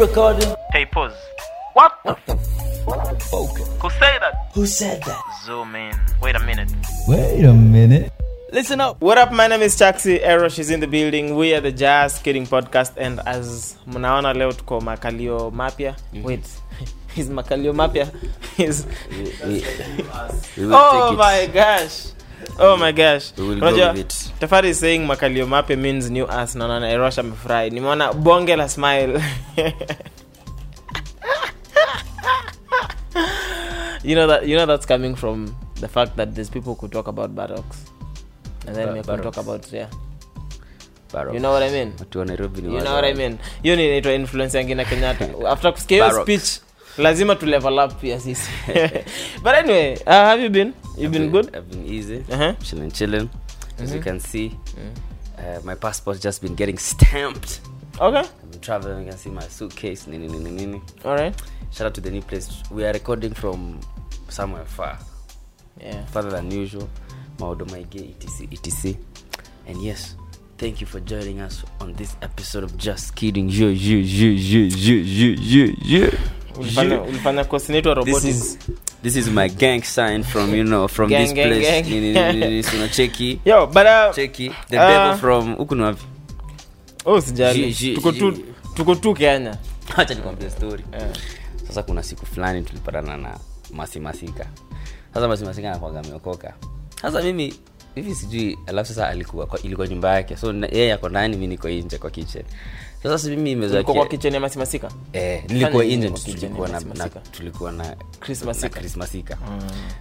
recording? Hey, pause. What the focus? Who said that? Who said that? Zoom in. Wait a minute. Wait a minute. Listen up. What up? My name is Chaxi Erosh is in the building. We are the Jazz Kidding Podcast and as mnaona leo tuko makalio mapya. Mm-hmm. Wait. Is makalio mapya? Is Oh my gosh oh my gosh tafari saying makalio mape means new ass na erosh amefurahi nimeona bonge la smile you know that you know that's coming from the fact that there's people who talk about barracks and then we talk about yeah you know what i mean you know what i mean hiyo inaitwa influence yangina kenyatta after speech lazima tu level up pia sisi but anyway uh, have you been you I've been, been good i've been easy uh -huh. chilling chilling as mm-hmm. you can see mm uh, my passport's just been getting stamped okay i've been traveling you can see my suitcase nini nini nini all right shout out to the new place we are recording from somewhere far yeah. further than usual maodo maige etc etc and yes thank you for joining us on this episode of just kidding you you you you you you you ulifanya coordinator wa this is, my gang sign from you know from gang, this gang, place unacheki cheki yo but uh, cheki the uh, devil from huku oh sijali tuko tu tuko tu Kenya acha nikwambie story yeah. sasa kuna siku fulani tulipatana na masimasika sasa masimasika anakuwaga ameokoka sasa mimi hivi sijui alafu sasa alikuwa ilikuwa nyumba yake so yeye ako ndani mi niko nje kwa kitchen sasa mimi imezoea kwa kitchen ya masimasika eh nilikuwa tulikuwa na, na tulikuwa na Christmas mm.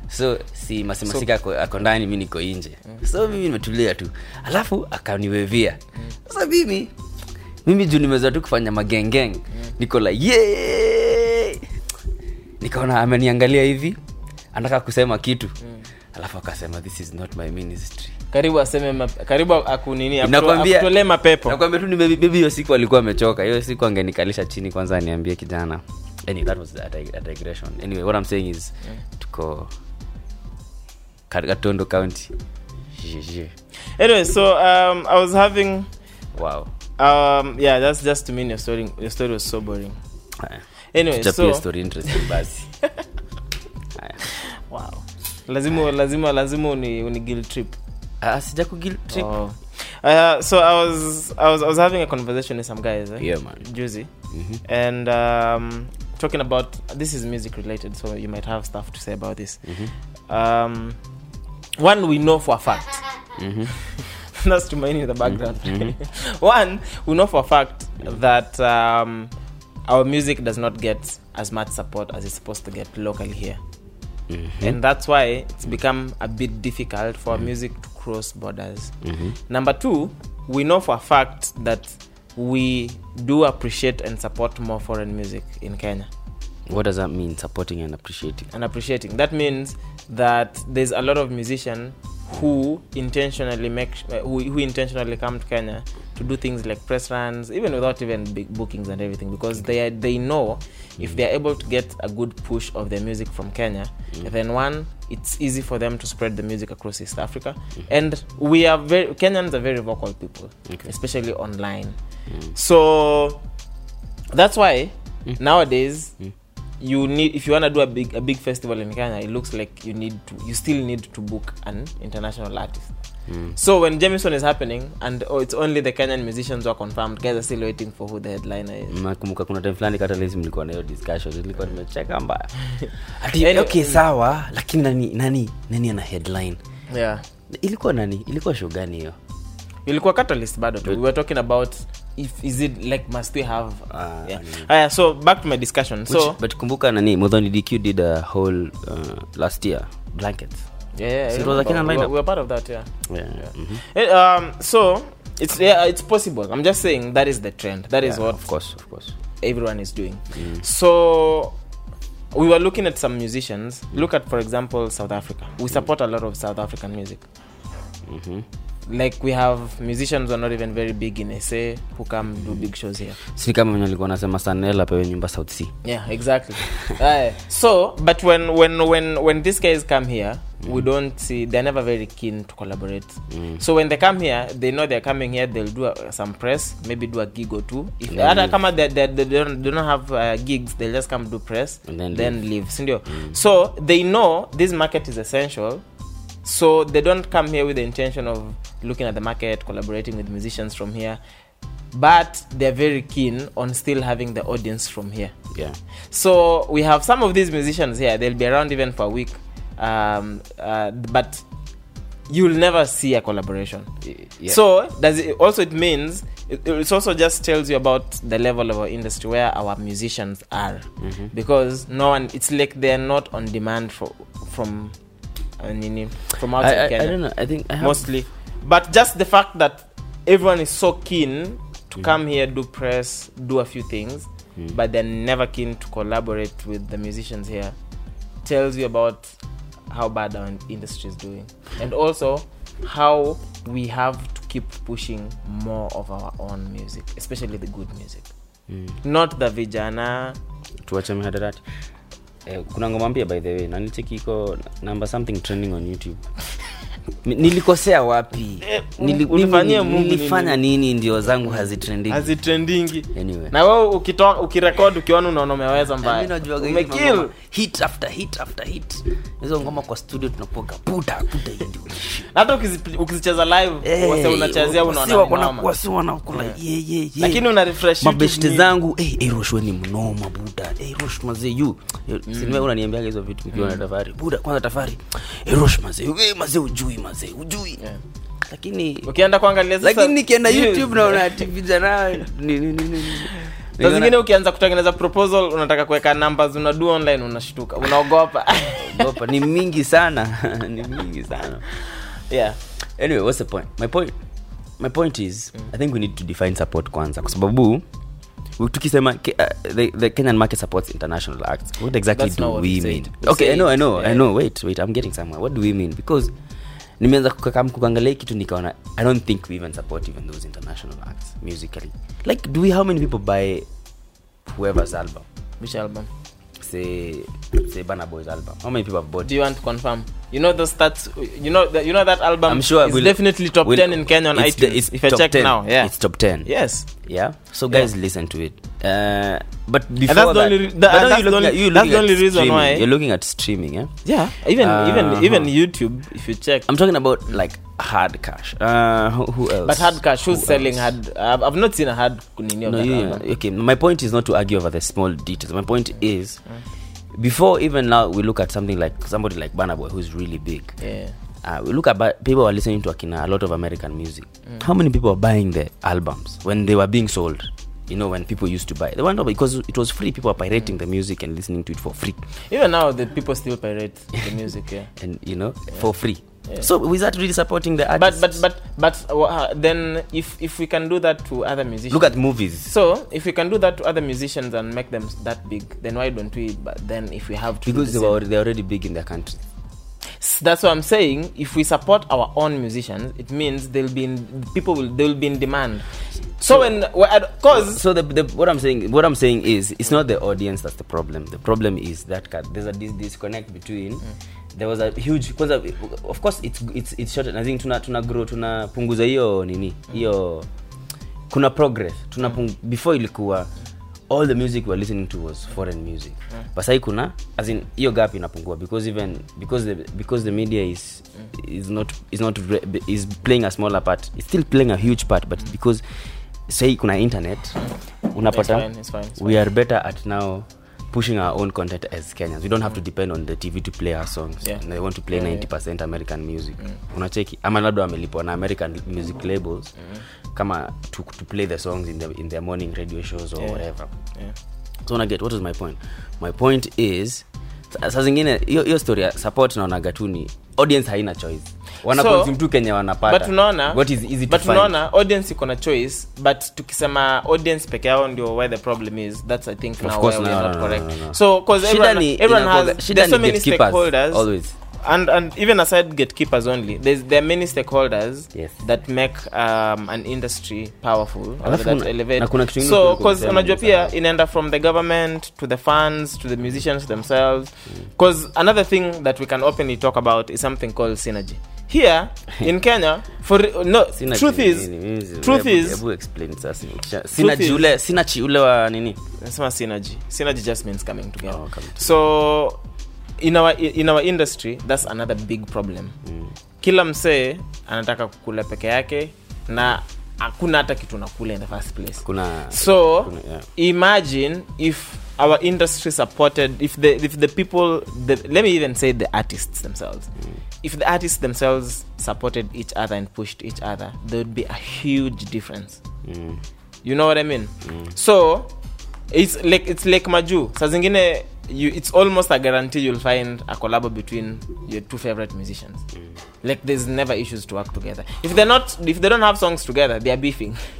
so si masimasika so, ako ndani mimi niko nje mm. so mimi nimetulia tu alafu akaniwevia mm. sasa mimi mimi juu nimezoea tu kufanya magengeng mm. niko ye nikaona ameniangalia hivi anataka kusema kitu mm. alafu akasema this is not my ministry karibu aseme map, karibu akunini mapepo nakwambia tu nimebibi hiyo siku alikuwa amechoka hiyo siku angenikalisha chini kwanza aniambie kijana anyway, that was a, digression anyway what i'm saying is yeah. Mm. tuko katondo county anyway so um, i was having wow um, yeah that's just to mean your story your story was so boring Haya. anyway so story interesting basi wow lazima lazima lazima uni, uni guilt trip Ah, oh. uh, sija kugiltrip oh. having a conversation with some guys eh? yeah man mm-hmm. and um, talking about this is music related so you might have stuff to say about this mm-hmm. um, one we know for a fact mm-hmm. that's too many in the background mm-hmm. mm-hmm. one we know for a fact that um, our music does not get as much support as it's supposed to get locally here Mm-hmm. And that's why it's become a bit difficult for mm-hmm. music to cross borders. Mm-hmm. Number two, we know for a fact that we do appreciate and support more foreign music in Kenya. What does that mean, supporting and appreciating? And appreciating. That means that there's a lot of musician who intentionally make uh, who, who intentionally come to Kenya to do things like press runs, even without even big bookings and everything, because they are, they know if they are able to get a good push of their music from Kenya, mm. then one it's easy for them to spread the music across East Africa, mm. and we are very Kenyans are very vocal people, okay. especially online, mm. so that's why mm. nowadays mm. you need if you want to do a big a big festival in Kenya, it looks like you need to you still need to book an international artist. Mm. So when Jamison is happening and oh, it's only the Kenyan musicians who are confirmed, guys are still waiting for who the headliner is. discussion, okay sawa, lakini nani nani nani ana headline? Yeah. Ilikuwa nani? Ilikuwa show gani hiyo? Ilikuwa Catalyst bado We were talking about if is it like must we have uh, ah, yeah. uh, so back to my discussion Which, so but kumbuka nani modern dq did a whole uh, last year blankets yeah, yeah, so it was like we, we were part of that yeah yeah, yeah. Mm-hmm. It, um so it's yeah it's possible i'm just saying that is the trend that is yeah, what of course of course everyone is doing mm. so we were looking at some musicians look at for example south africa we support a lot of south african music mm-hmm. like we have musicians who are not even very big in sa who come do big shows here si kama venye alikuwa anasema sanel apewe nyumba south sea yeah exactly uh, so but when, when, when, when these guys come here Mm. we don't see they're never very keen to collaborate mm. so when they come here they know they're coming here they'll do a, uh, some press maybe do a gig or two if mm. other come out they, they, they, don't, they don't have uh, gigs they'll just come do press and then, then leave, leave. sindio mm. so they know this market is essential so they don't come here with the intention of looking at the market collaborating with musicians from here but they're very keen on still having the audience from here yeah so we have some of these musicians here they'll be around even for a week um, uh, but you'll never see a collaboration yeah. so does it also it means it, also just tells you about the level of our industry where our musicians are mm-hmm. because no one it's like they're not on demand for, from Uh, nini from outside I, I, Kenya. I don't know. I think I have... mostly, but just the fact that everyone is so keen to mm. come here, do press, do a few things, mm. but they're never keen to collaborate with the musicians here. Tells you about how bad our industry is doing, and also how we have to keep pushing more of our own music, especially the good music, mm. not the vijana tuache mihadarati eh, kuna ngoma by the way nanicheki iko number something trending on youtube nilikosea wapi eh, Nili, ulifanyia nini, ndio zangu hazitrendingi hazitrendingi anyway. na wewe ukirekod ukiona unaona umeweza mbaya ngoma kwa studio tunapoga puta hata ukizicheza live hey, eh, unachezea unaona wanakula lakini una mabeshte zangu eh, eh ni mnoma buda erosh mazee you mm. sinema unaniambiaga hizo vitu ukiwa na mm. tafari buda kwanza tafari erosh mazee mazee ujui mazee hujui yeah lakini ukienda lakini nikienda youtube naona tv jana zingine ukianza kutengeneza proposal unataka kuweka numbers unadua online unashtuka unaogopa ni mingi sana ni mingi sana yeah anyway what's the point my point my point is mm. i think we need to define support kwanza kwa sababu tukisema uh, the, the kenyan market supports international acts what exactly That's do we mean okay i know i know yeah. i know wait wait i'm getting somewhere what do we mean because nimeanza kukakam kuangalia kitu nikaona i don't think we even support even those international acts musically like do we how many people buy whoever's album which album say say Banner Boys album. How many people have bought? Do you want to confirm? You know those stats. You know that you know that album. I'm sure is we'll, definitely top we'll, ten in Kenya on it's iTunes. The, it's if I check 10. now, yeah, it's top ten. Yes. Yeah. So guys, yeah. listen to it. Uh, but before and that's the only, that, that, that's the only, at, that's the only reason why you're looking at streaming. Yeah, yeah. Even uh, even even YouTube. If you check, I'm talking about like hard cash. Uh, who, who else? But hard cash. Who's who selling else? hard? I've, I've not seen a hard. No, Okay. My point is not to argue over the small details. My point is, mm. before even now, we look at something like somebody like Burna Boy, who's really big. Yeah. Uh, we look at ba- people are listening to Akina, a lot of American music. Mm. How many people are buying the albums when they were being sold? you know, when people used to buy. They wonder because it was free. People are pirating mm. the music and listening to it for free. Even now, the people still pirate the music, yeah. and you know, yeah. for free. Yeah. So that really supporting the artist? But but but but uh, then if if we can do that to other musicians, look at movies. So if we can do that to other musicians and make them that big, then why don't we? But then if we have to because the they were they already big in their country. that's what I'm saying. If we support our own musicians, it means they'll be in, people will they'll be in demand. So, so when cause so the, the, what I'm saying what I'm saying is it's not the audience that's the problem. The problem is that there's a dis- disconnect between. Mm. There was a huge kwanza of course it's it's it's short I think tuna tuna grow tunapunguza hiyo nini hiyo mm. kuna progress tunapung, before ilikuwa mm all the music we listening to was foreign music mm. but sai kuna as in hiyo gap inapungua because even because the, because the media is mm. is not is not is playing a smaller part it's still playing a huge part but mm. because sai kuna internet mm. unapata it's fine, it's fine, it's fine. we are better at now pushing our own content as kenyans we don't have mm. to depend on the tv to play our songs yeah. they want to play yeah, 90% yeah. american music mm. unacheki ama labda wamelipwa na american music labels mm kama to, to play the songs in, the, in their morning radio shows or yeah. whatever yeah. so naget what is my point my point is saa zingine hiyo story ya support naonaga tu ni audience haina choice wanakonsume so, tu kenya wanapataunaona audience iko na choice but tukisema audience peke yao ndio where the problem is thats i think and and even aside gatekeepers only there's, there are many stakeholders yes. that make um, an industry powerful or that elevate so because unajua pia inaenda from the government to the fans to the musicians themselves because mm. another thing that we can openly talk about is something called synergy here in Kenya for no synergy, truth is nini, truth ebu, is ebu explain sasa synergy ule synergy ule wa nini nasema synergy synergy just means coming together oh, come together. so in our, in our industry that's another big problem mm. kila msee anataka kukula peke yake na hakuna hata kitu nakula in the first place kuna, so kuna, yeah. imagine if our industry supported if the if the people the, let me even say the artists themselves mm. if the artists themselves supported each other and pushed each other there would be a huge difference mm. you know what i mean mm. so it's like it's like maju saa zingine you it's almost a guarantee you'll find a collab between your two favorite musicians. Mm. Like there's never issues to work together. If they're not if they don't have songs together, they are beefing.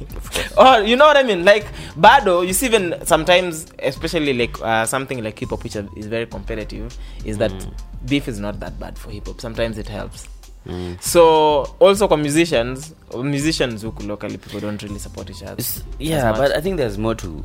or oh, you know what I mean? Like Bado, you see even sometimes especially like uh, something like hip hop which is very competitive is that mm. beef is not that bad for hip hop. Sometimes it helps. Mm. So also for musicians, musicians who locally people don't really support each other. Yeah, but I think there's more to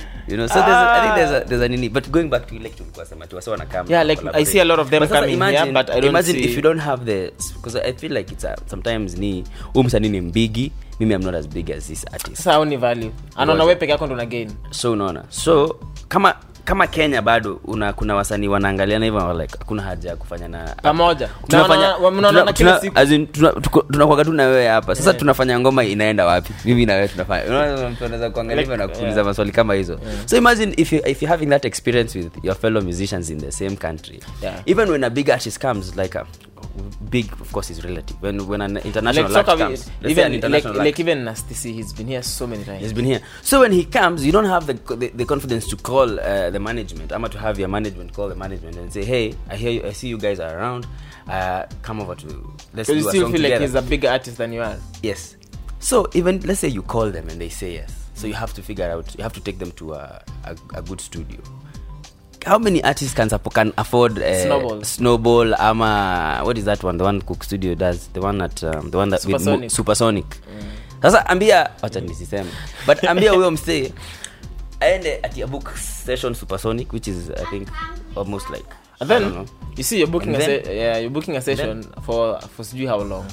you know so ah. there's a, i think there's a ah. there's a nini but going back to like tulikuwa sema tu wasa wanakam yeah like i see a lot of them but coming imagine, here but i don't imagine see... if you don't have the because i feel like it's a, sometimes ni um sani mbigi mimi i'm not as big as this artist sasa ni value anaona wewe peke yako ndo na gain so unaona so kama kama kenya bado una kuna wasanii wanaangaliana hivyo like kuna haja ya kufanya na tunakwaga tu na hapa sasa yeah. tunafanya ngoma inaenda wapi mimi na wewe kuangalia hivyo na kuuliza yeah. maswali kama hizo yeah. so imagine if, you, if you're having that experience with your fellow musicians in the same country yeah. even when a big artist comes like a, big of course is relative when when an international like, comes, even, international like, like, even Nasty C he's been here so many times he's been here so when he comes you don't have the the, the confidence to call uh, the management I'm to have your management call the management and say hey I hear you, I see you guys are around uh, come over to let's do you still feel together. like he's a bigger artist than you are yes so even let's say you call them and they say yes so you have to figure out you have to take them to a, a, a good studio how many artists can support, can afford uh, snowball. snowball ama what is that one the one cook studio does the one at um, the one that supersonic, with, supersonic. Mm. sasa ambia wacha mm. nisiseme but ambia huyo msee aende at your book session supersonic which is i think almost like And then you see you're booking, then, a se- yeah, you're booking a session then, for for sijui how long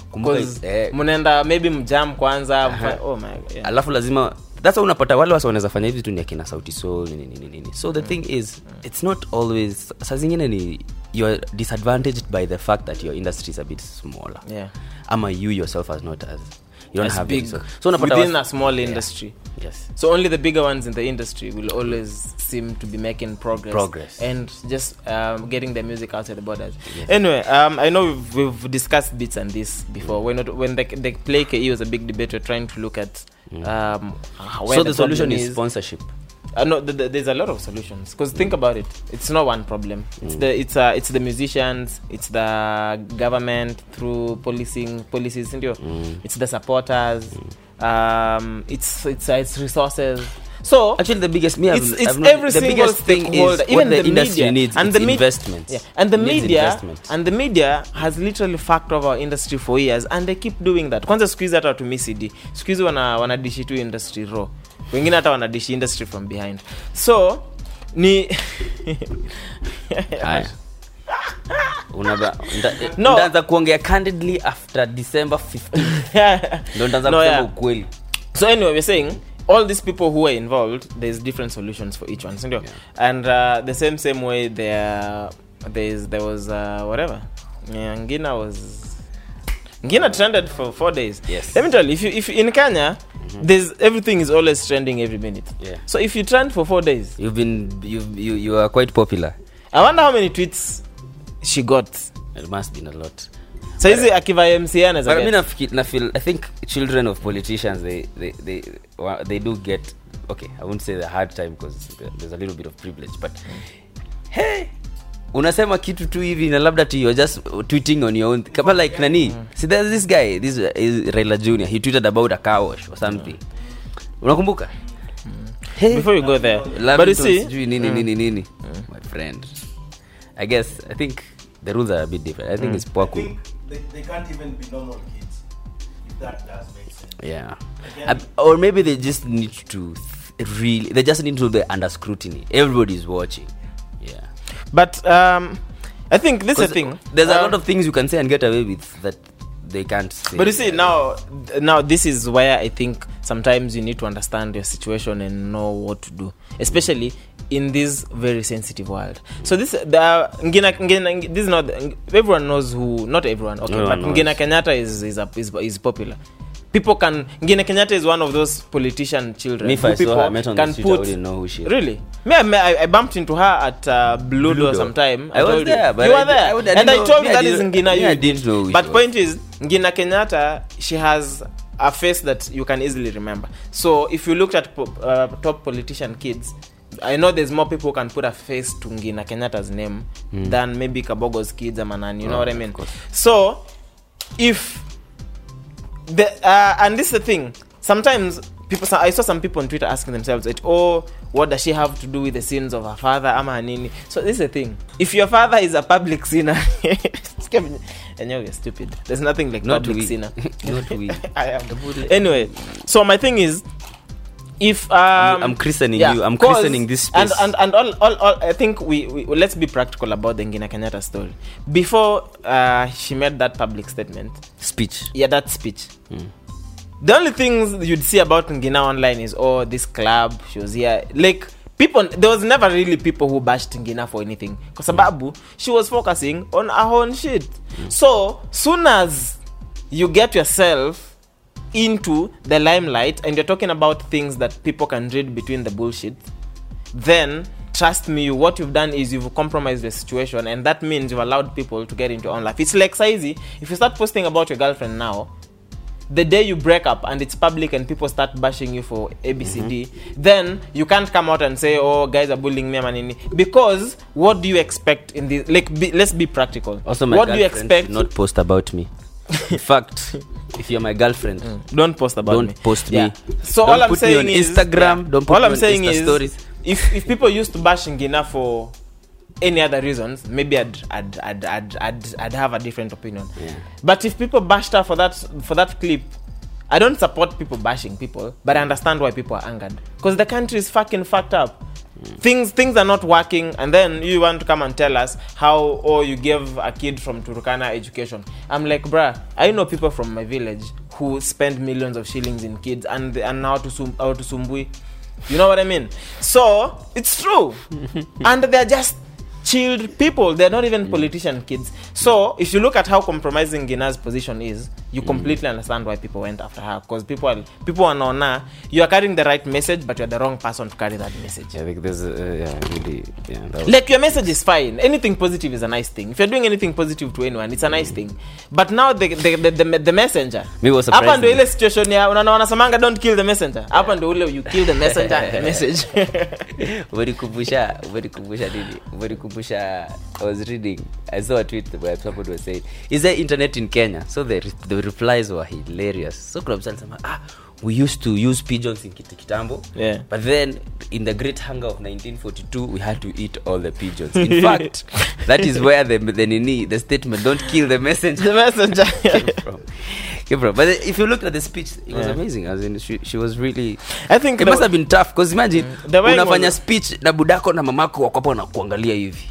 eh, mnaenda maybe mjam kwanza uh-huh. oh my God, yeah. alafu lazima that's unapata wale wasa wanaweza fanya hivi tu ni akina sauti sol so the thing is it's not always sa zingine ni youare disadvantaged by the fact that your industry is a bit smaller yeah. Am I you yourself as not as you don't have big, so, within a small industry yes so only the bigger ones in the industry will always seem to be making progress progress and just um, getting their music out of the borders anyway um, i know we've, discussed beats and this before mm. when, it, when the, the play ke was a big debate we're trying to look at um, ah, so the, the solution is, is sponsorship. Uh, no, there's a lot of solutions. Because think about it, it's not one problem. It's mm. the it's uh, it's the musicians, it's the government through policing policies, mm. it's the supporters, mm. um, it's it's uh, it's resources. So actually, the biggest me, it's, it's every the single stakeholder, even the, the industry media, needs and the investment. Yeah. and the media and the media has literally fucked over our industry for years, and they keep doing that. Kwanza squeeze hata watumii CD, siku hizi wana wanadishi tu industry raw, wengine hata wanadishi industry from behind. So ni haya no. kuongea candidly after december 15 ndo ndaanza kusema ukweli so anyway we're saying all these people who are involved there's different solutions for each one sindio yeah. and uh, the same same way there there's there was uh, whatever yeah, ngina was ngina trended for four days yes let me tell you if you if in kenya mm-hmm. there's everything is always trending every minute yeah so if you trend for four days you've been you you, you are quite popular i wonder how many tweets she got it must have been a lot saizi akivaa mca i children of politicians they, they, they, they do get okay i won't say the hard time because there's a little bit of privilege but hey unasema kitu tu hivi na labda tu you're just tweeting on your own kama like yeah. nani mm. see there's this guy this is Raila Junior he tweeted about a car wash or something mm. unakumbuka mm. hey, before you go there but you see sijui nini mm. nini nini mm. my friend i guess i think the rules are a bit different i think mm. it's poor they, they can't even be normal kids. If that does make sense. Yeah. Again, I, or maybe they just need to th- really. They just need to be under scrutiny. Everybody's watching. Yeah. But um, I think this is a thing. There's um, a uh, lot of things you can say and get away with that they can't say. But you see now now this is where I think sometimes you need to understand your situation and know what to do. Especially in this very sensitive world. So this the Ngina, Ngina, this is not everyone knows who not everyone okay no but knows. Ngina Kenyatta is is, a, is is popular. People can Ngina Kenyatta is one of those politician children. Me if I saw her, I met on can the street, put, I wouldn't know who she is. Really? Me, I, I bumped into her at uh, Bludo, Bludo sometime. I, I was there, you. but you I, were there, I, would, I and I told you that is Ngina. Me, you I didn't know. Who but she point was. is Ngina Kenyatta, she has a face that you can easily remember. So if you looked at uh, top politician kids, i know there's more people who can put a face to ngina kenyatta's name mm. than maybe kabogo's kids amanan you oh, know what i mean so if the uh, and this is the thing sometimes people i saw some people on twitter asking themselves that oh what does she have to do with the sins of her father ama hanini so this is the thing if your father is a public sinner and you're stupid there's nothing like not public sinner not we. I am. anyway so my thing is if um, I'm, I'm, um, christening yeah, you, I'm christening this space. And, and, and all, all, all, I think we, we let's be practical about the Ngina Kenyatta story. Before uh, she made that public statement, speech. Yeah, that speech. Mm. The only things you'd see about Ngina online is oh, this club, she was here. Like, people, there was never really people who bashed Ngina for anything. Because hmm. Ababu, Babu, she was focusing on her own shit. Mm. So, soon as you get yourself into the limelight and you're talking about things that people can read between the bullshit, then trust me, what you've done is you've compromised the situation, and that means you've allowed people to get into your own life. It's like Saizi. If you start posting about your girlfriend now, the day you break up and it's public and people start bashing you for ABCD, mm-hmm. then you can't come out and say, "Oh, guys are bullying me, manini." Because what do you expect in this? Like, be, let's be practical. Also, my what do you expect? not post about me in fact if you're my girlfriend mm. don't post about don't me. post yeah. me so don't all i'm saying on is instagram yeah. don't put all i'm saying Insta is stories. if if people used to bashing enough for any other reasons maybe i'd i'd i'd i'd, I'd, I'd have a different opinion yeah. but if people bashed her for that for that clip I don't support people bashing people, but I understand why people are angered because the country is fucking fucked up. Mm. Things things are not working, and then you want to come and tell us how or oh, you gave a kid from Turkana education. I'm like, bruh, I know people from my village who spend millions of shillings in kids and and now to Sum, out to Sumbui. You know what I mean? So it's true, and they're just chilled people. They're not even mm. politician kids. So if you look at how compromising Ngina's position is, you mm. completely understand why people went after her. Because people are, people are now, You are carrying the right message, but you're the wrong person to carry that message. Yeah, like there's, uh, yeah, really, yeah. Was... Like your message is fine. Anything positive is a nice thing. If you're doing anything positive to anyone, it's a nice mm. thing. But now the the, the, the, the messenger. Me was surprised. Hapa the ile situation ya unaona don't kill the messenger. Hapa the ule you kill the messenger the message. nilikumbusha i was reading i saw a tweet where somebody was saying is there internet in kenya so the, the replies were hilarious so kuna msa ah we used to use pigeons in kitambo yeah. but then in the great hunger of 1942 we had to eat all the pigeons in fact that is where the the nini the statement don't kill the messenger the messenger came from. but if you looked at the speech it was yeah. amazing as in she, she was really i think it the, must have been tough because imagine the unafanya speech na budako na mamako wako hapo kuangalia hivi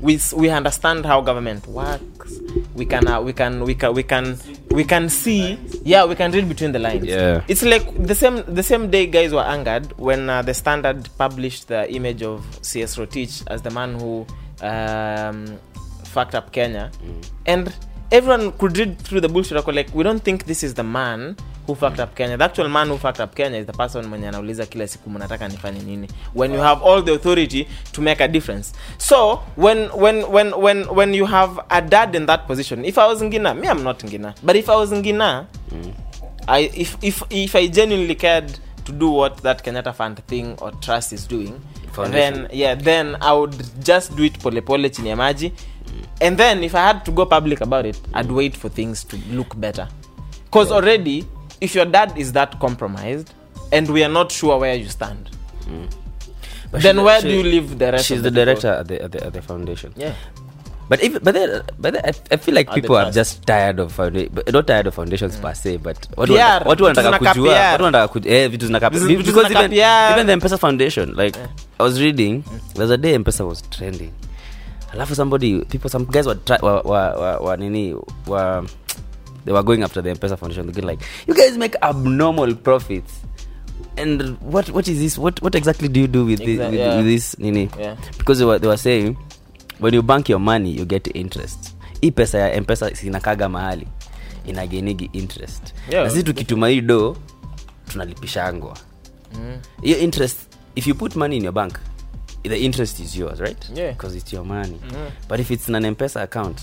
we we understand how government works. We can uh, we can we can we can we can see. Yeah, we can read between the lines. Yeah, it's like the same the same day guys were angered when uh, the Standard published the image of C.S. Rotich as the man who um, fucked up Kenya, mm. and everyone could read through the bullshit. Like we don't think this is the man who The actual man who fucked up Kenya is the person mwenye anauliza kila siku mnataka nifanye nini, when you have all the authority to make a difference. So when when when when when you have a dad in that position, if I was Ngina, me I'm not Ngina, but if I was Ngina, I if if if I genuinely cared to do what that Kenyatta Fund thing or trust is doing, then yeah, then I would just do it polepole chini ya maji. And then if I had to go public about it, I'd wait for things to look better. Because already if your dad is that compromised and we are not sure where you stand mm. then where do you live the rest she's the, the director at the, at the, at the foundation yeah but if but then, but then I, I feel like people are just tired of not tired of foundations mm. per se but watu PR, watu wanataka kujua watu wanataka kujua eh vitu zinaka because even, PR. even the Mpesa foundation like yeah. I was reading there's a day Mpesa was trending alafu somebody people some guys were, try, were, were, were, were were they were going after the M-Pesa Foundation. They're like, you guys make abnormal profits. And what what is this? What what exactly do you do with exactly, this? With, yeah. with this nini? Yeah. Because they were, they were saying when you bank your money you get interest. Hii pesa ya M-Pesa inakaga mahali inagenigi interest. Yeah. Na sisi tukituma hii do tunalipishangwa. Mm. Hiyo interest if you put money in your bank the interest is yours, right? Yeah. Because it's your money. Mm. But if it's an m account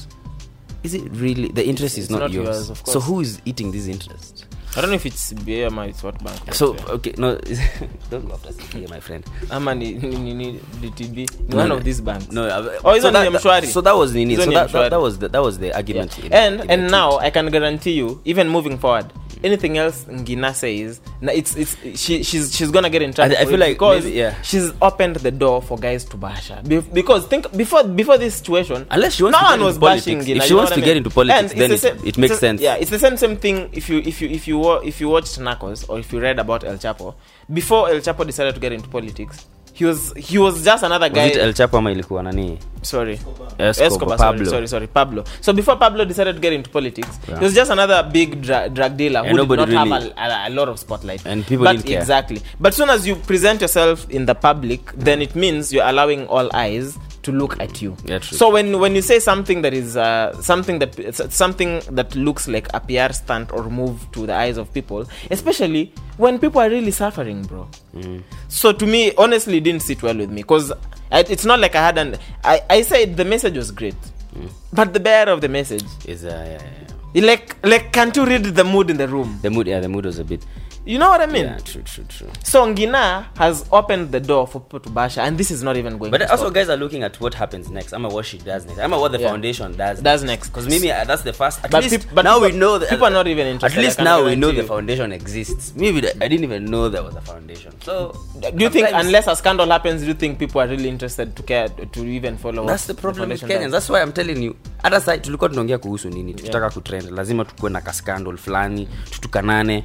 is it really the interest it's is not, not yours, yours so who is eating this interest I don't know if it's BMI, it's what bank. So, yeah. okay, no, don't go after CPA, my friend. I'm ah, a ni, ni DTB, None no, of these banks. No, uh, oh, so, that, that, so that was Nini. So that, that, that, was the, that was the argument. Yeah. In, and in and now, I can guarantee you, even moving forward, anything else Ngina says, it's it's she, she's she's gonna get in trouble. I, I feel like because maybe, yeah. she's opened the door for guys to bash her. Be- because think before before this situation, unless she wants no to one was politics. bashing Ngina. If she wants to I mean? get into politics, and then the same, it, makes sense. Yeah, it's the same same thing. If you if you if you if you watched Narcos or if you read about El Chapo, before El Chapo decided to get into politics, he was he was just another guy was it El Chapo ama ilikuwa nani sorry Escobar, Escobar Pablo. Sorry, sorry sorry Pablo so before Pablo decided to get into politics yeah. he was just another big dra- drug dealer and who did not really... have a, a, a lot of spotlight and people but didn't care. exactly but soon as you present yourself in the public then it means you're allowing all eyes to look at you. Yeah, so when when you say something that is uh, something that something that looks like a PR stunt or move to the eyes of people, especially when people are really suffering, bro. Mm. So to me, honestly, didn't sit well with me because it's not like I had an. I I said the message was great, mm. but the bearer of the message is uh, yeah, yeah. like like can't you read the mood in the room? The mood, yeah, the mood was a bit. You know what I mean? Yeah, true, true, true. So Ngina has opened the door for people to bash her, and this is not even going. But also, stop. guys are looking at what happens next. I'm what she does next. I'm what the yeah. foundation does. Does next because maybe uh, that's the first. At but least peop- but now people, we know that people are not even interested. At least now we know the foundation exists. Maybe the, I didn't even know there was a foundation. So do you think unless a scandal happens, do you think people are really interested to care to even follow? That's the problem the with Kenyans. That's why I'm telling you. Hata sasa tulikuwa tunaongea kuhusu nini, tukitaka yeah. kutrend lazima tukuwe na kaskandal fulani, tutukanane,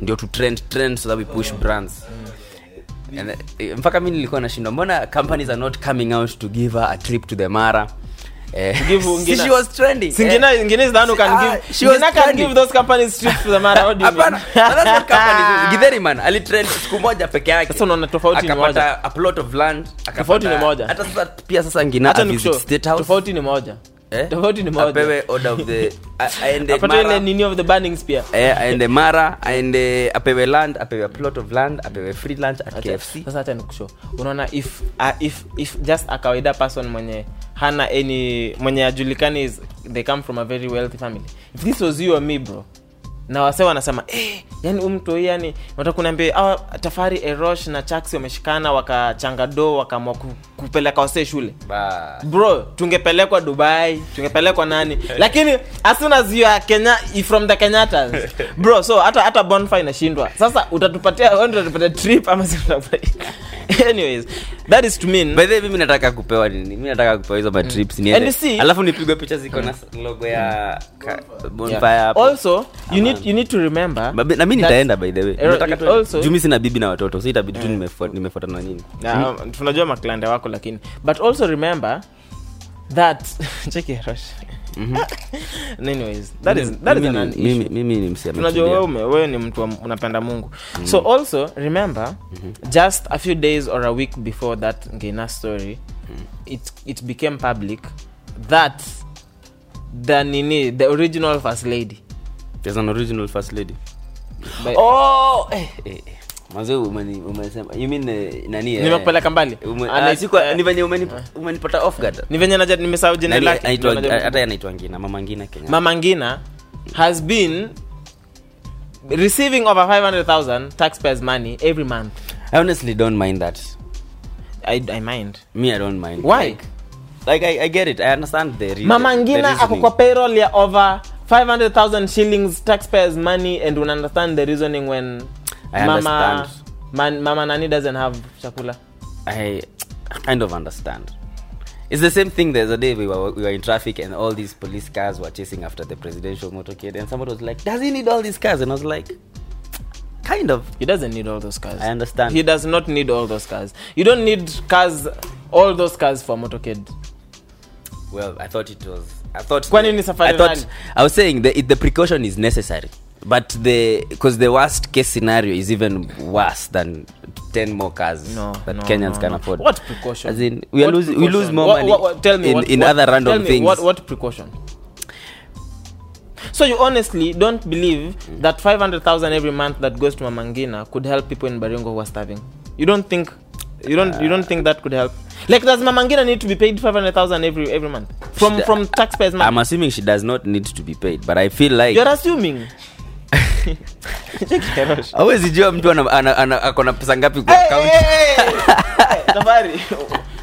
ndio tutre trend trend so that we push brands and eh, mpaka mi nilikuwa nashindwa mbona companies are not coming out to give her a trip to the mara githeriman eh? tofauti ni moja eh, aende mara aende apewe land apewe plot of land apewe free land at Acha, kfc sasa hata nikusho unaona if uh, if if just a kawaida person mwenye hana any mwenye ajulikani is they come from a very wealthy family if this was you or me bro na wase wanasema eh, yani huyu mtu yani unataka kuniambia hawa Tafari Erosh na Chaksi wameshikana wakachanga do wakaamua kupeleka wase shule ba. Bro, tungepelekwa Dubai, tungepelekwa nani? Lakini as Kenya from the Kenyatas. Bro, so hata hata bonfire inashindwa. Sasa utatupatia utatupatia trip ama Anyways, that is to mean. By the way, nataka kupewa nini? Mimi nataka kupewa hizo ma mm. niende. Alafu nipigwe picha ziko na logo ya mm. bonfire yeah. Also, you need need, you nitaenda by sina bibi na watoto so itabidi tu nimefuatana na hmm? um, maklande wako lakini but also remember that Mimi ni- issue. wewe ni mtu unapenda mungu hmm. so also remember mhm. just a few days or a week before that ngena story hmm. it, it became public that the nini the original first lady There's an original first lady. By... Oh, eh, eh. eh. Mwanzo umesema you mean uh, nani eh? Nimepeleka mbali. Ume, uh, siku uh, ni venye umeni uh, umenipata off guard. Ni venye naja nimesahau jina lake. Anaitwa hata anaitwa Ngina, Mama Ngina Kenya. Mama Ngina has been receiving over 500,000 taxpayers money every month. I honestly don't mind that. I, I mind. Me I don't mind. Why? Like, like I, I get it. I understand the reason. Mama Ngina ako kwa payroll ya over 500,000 shillings taxpayers money and will understand the reasoning when I mama man, mama nani doesn't have chakula I kind of understand it's the same thing. There's a day we were, we were in traffic and all these police cars were chasing after the presidential motorcade, and somebody was like, Does he need all these cars? And I was like, Kind of. He doesn't need all those cars. I understand. He does not need all those cars. You don't need cars, all those cars for motorcade. Well, I thought it was I thought kwani ni safari I thought, I was saying the, the precaution is necessary but the because the worst case scenario is even worse than 10 more cars no, that no, Kenyans no, can no. afford. What precaution? As in, we, what lose, precaution? we lose more what, money what, what, tell me in, what, in what, other random tell me things. What, what precaution? So you honestly don't believe mm. that 500,000 every month that goes to Mamangina could help people in Baringo who are starving? You don't think you don't uh, you don't uh, think that could help? Like does mamangina need to be paid 500,000 every every month from she, from taxpayers money? I'm assuming she does not need to be paid, but I feel like You're assuming. Hawezi mtu ana ako pesa ngapi kwa account.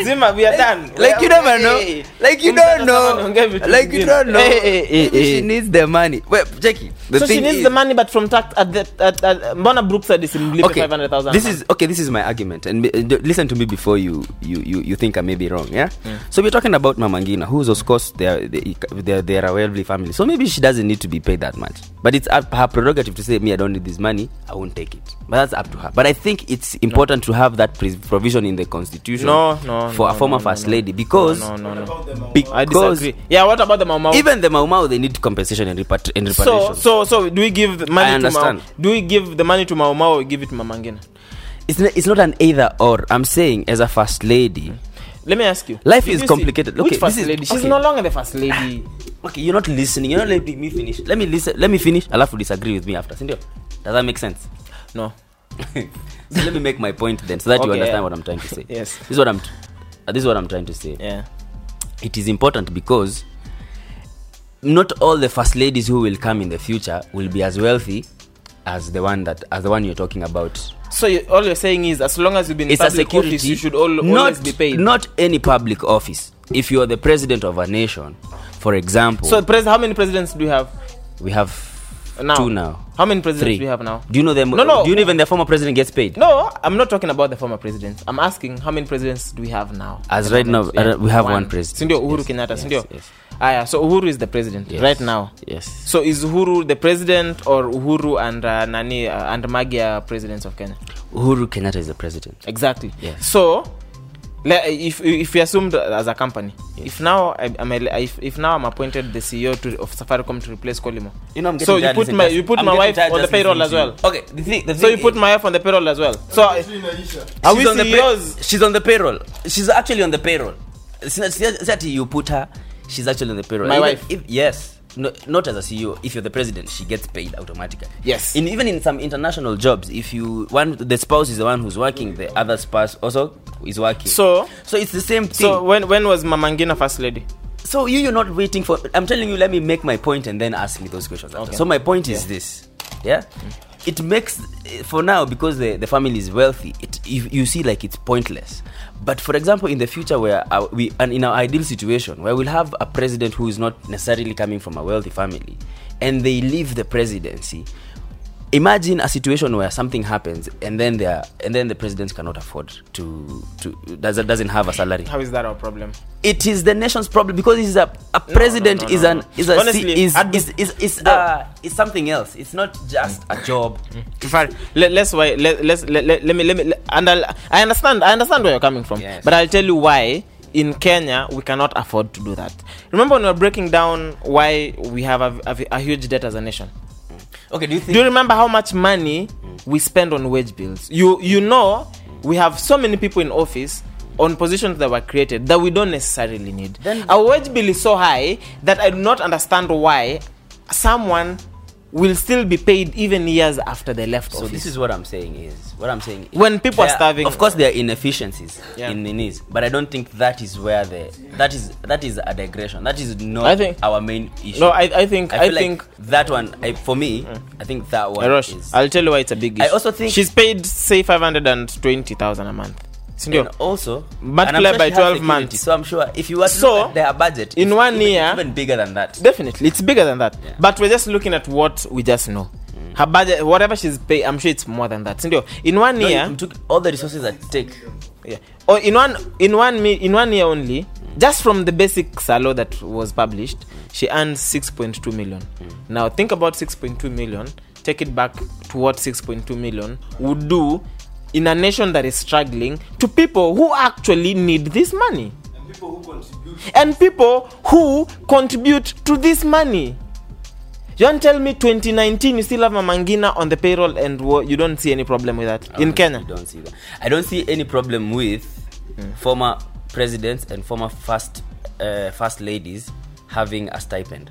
Zima, we are like, done. Like, like you never know. like you don't know. Like you don't know. she needs the money. Wait, Jackie. so she needs is, the money, but from tax at the at, at Mona Brooks said this okay, five hundred thousand. This is okay. This is my argument, and uh, listen to me before you you you, you think I may be wrong. Yeah. Mm. So we're talking about Mamangina, who's of course they're they're they're a wealthy family, so maybe she doesn't need to be paid that much. But it's up her prerogative to say, me, I don't need this money, I won't take it. But that's up to her. But I think it's important no. to have that provision in the constitution no, no, for no, a former first lady because no, no, no. because yeah what about the maumau even the maumau they need compensation and, repatriation. and reparation so so so do we give money I understand. to maumau do we give the money to maumau or give it to mamangina it's not, it's not an either or i'm saying as a first lady hmm. let me ask you life is you complicated okay, which first is, lady she's okay. no longer the first lady ah, okay you're not listening you're not letting me finish let me listen let me finish i'll have to disagree with me after does that make sense no so let me make my point then so that okay, you understand yeah. what i'm trying to say yes this is what i'm t- uh, this is what i'm trying to say yeah it is important because not all the first ladies who will come in the future will be as wealthy as the one that as the one you're talking about so you, all you're saying is as long as you've been it's public a security, office you should all, not, always be paid not any public office if you are the president of a nation for example so pres- how many presidents do you have we have now. Two now. How many presidents Three. do we have now? Do you know them? No, no. Do you know even the former president gets paid? No, I'm not talking about the former president. I'm asking how many presidents do we have now? As right now, yeah. Uh, we have one, one president. Sindio Uhuru yes, Kenyatta. Yes, Sindio. Yes. Ah, yeah. So Uhuru is the president yes. right now. Yes. So is Uhuru the president or Uhuru and uh, Nani uh, and Maggie are presidents of Kenya? Uhuru Kenyatta is the president. Exactly. Yes. So like if if we assumed as a company, yes. if now I, am if, if now I'm appointed the CEO to, of Safaricom to replace Collymore, you know, so you put my you put I'm my wife on the payroll as well. Okay, the thing, the thing so you put my wife on the payroll as well. So are we on the She's on the payroll. She's actually on the payroll. It's not, it's not you put her. She's actually on the payroll. My Even wife. If, yes no, not as a CEO. If you're the president, she gets paid automatically. Yes. In even in some international jobs, if you one the spouse is the one who's working, the other spouse also is working. So so it's the same thing. So when when was Mamangina first lady? So you you're not waiting for. I'm telling you. Let me make my point and then ask me those questions. Okay. So my point is yeah. this. Yeah. Mm-hmm. It makes for now because the, the family is wealthy. It you, you see like it's pointless but for example, in the future, where uh, we and in our ideal situation, where we'll have a president who is not necessarily coming from a wealthy family, and they leave the presidency, imagine a situation where something happens and then they are, and then the president cannot afford to to doesn't doesn't have a salary how is that our problem it is the nation's problem because he's a, a president no, no, no, is an is a Honestly, is, is, is, is, uh, is something else it's not just a job mm. let, let's why let, let's let, let, let me let me and I'll, i understand i understand where you're coming from yes. but i'll tell you why in Kenya, we cannot afford to do that. Remember when we were breaking down why we have a, a, a huge debt as a nation? Okay, do you think? Do you remember how much money we spend on wage bills? You you know we have so many people in office on positions that were created that we don't necessarily need. Then, Our wage bill is so high that I do not understand why someone will still be paid even years after they left so office. this is what i'm saying is what i'm saying when people are starving of course there are inefficiencies yeah. in minis but i don't think that is where the that is that is a digression that is not I think, our main issue no i, I think i, I think like that one I, for me mm. i think that one is, i'll tell you why it's a big issue i also think she's paid say 520000 a month and also multiply sure by 12 months. So I'm sure if you were to so, look at their budget in one even, year even bigger than that. Definitely. It's bigger than that. Yeah. But we're just looking at what we just know. Mm. Her budget whatever she's paying, I'm sure it's more than that. In one no, year you took all the resources that take. Yeah. Or oh, in one in one in one year only, mm. just from the basic salary that was published, mm. she earned 6.2 million. Mm. Now think about 6.2 million, take it back to what 6.2 million would do in a nation that is struggling to people who actually need this money and people who contribute, and people who contribute to this money you don't tell me 2019 you still have a mangina on the payroll and you don't see any problem with that I in Kenya. Don't see that. I don't see any problem with mm. former presidents and former first uh, first ladies having a stipend.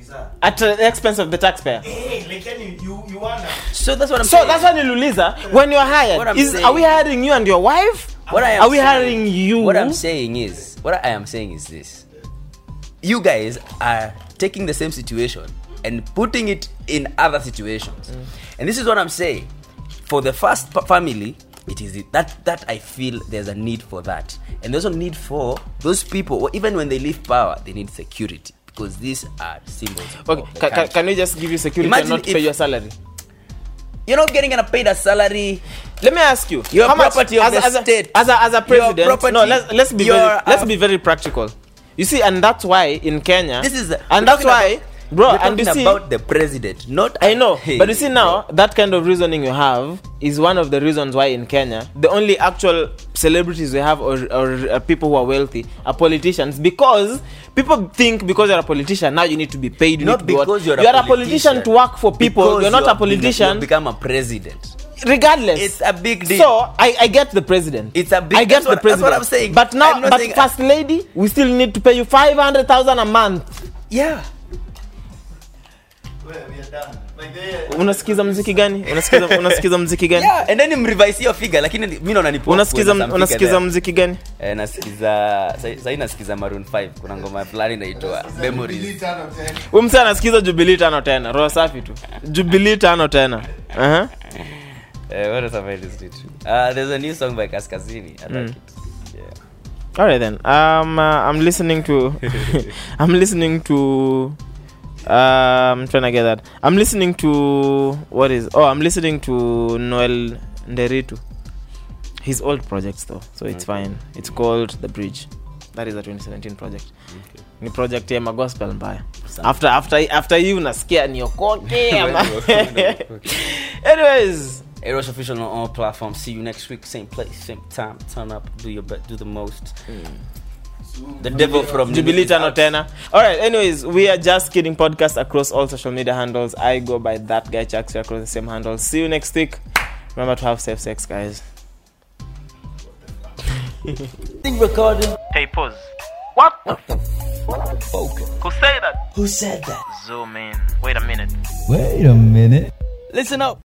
at the expense of the taxpayer. So that's what I'm so saying. that's why Niluliza, when you're hired, is, saying, are we hiring you and your wife? What I am are we saying, hiring you? What I'm saying is, what I am saying is this: you guys are taking the same situation and putting it in other situations, mm. and this is what I'm saying. For the first family, it is it. that that I feel there's a need for that, and there's a need for those people. Even when they leave power, they need security because these are symbols. Okay, ca- ca- can we just give you security Imagine and not pay your salary? You're not getting a paid a salary. Let me ask you. Your how property much, of as, the as state. A, as, a, as a president. Property, no, let's, let's be your, very, let's uh, be very practical. You see, and that's why in Kenya. This is and that's why bro are and you see about the president not i know hey, but you see now bro. that kind of reasoning you have is one of the reasons why in kenya the only actual celebrities we have or, or uh, people who are wealthy are politicians because people think because you're a politician now you need to be paid you not because you're, you're a, politician. a politician to work for people because you're not you're a politician become a president regardless it's a big deal so i, I get the president it's a big i get the what, president i'm saying but now but first lady we still need to pay you 500000 a month yeah unasikiza mziki gani unasikiza unasikiza mziki gani yeah, and then mrevise hiyo figure lakini mimi naona nipo unasikiza unasikiza mziki gani eh nasikiza sasa nasikiza Maroon 5 kuna ngoma fulani inaitwa Memories wewe msana anasikiza Jubilee tano tena roho safi tu Jubilee tano tena eh eh what is about this dude uh, ah, there's a new song by Kaskazini i like mm. it yeah all right then um uh, i'm listening to i'm listening to Uh, I'm trying to get that. I'm listening to what is? Oh, I'm listening to Noel Nderitu. His old projects though, so it's okay. fine. It's called The Bridge. That is a 2017 project. Okay. Ni project ya magospel mbaya. After after after you nasikia niokoke. Anyways, was official on all platforms. See you next week, same place, same time. Turn up, do your best, do the most. Mm the devil from Jubilee Tano Tena. All right, anyways, we are just kidding podcast across all social media handles. I go by that guy Chucks across the same handle. See you next week. Remember to have safe sex, guys. recording. Hey, pause. What? the focus? Who said that? Who said that? Zoom in. Wait a minute. Wait a minute. Listen up.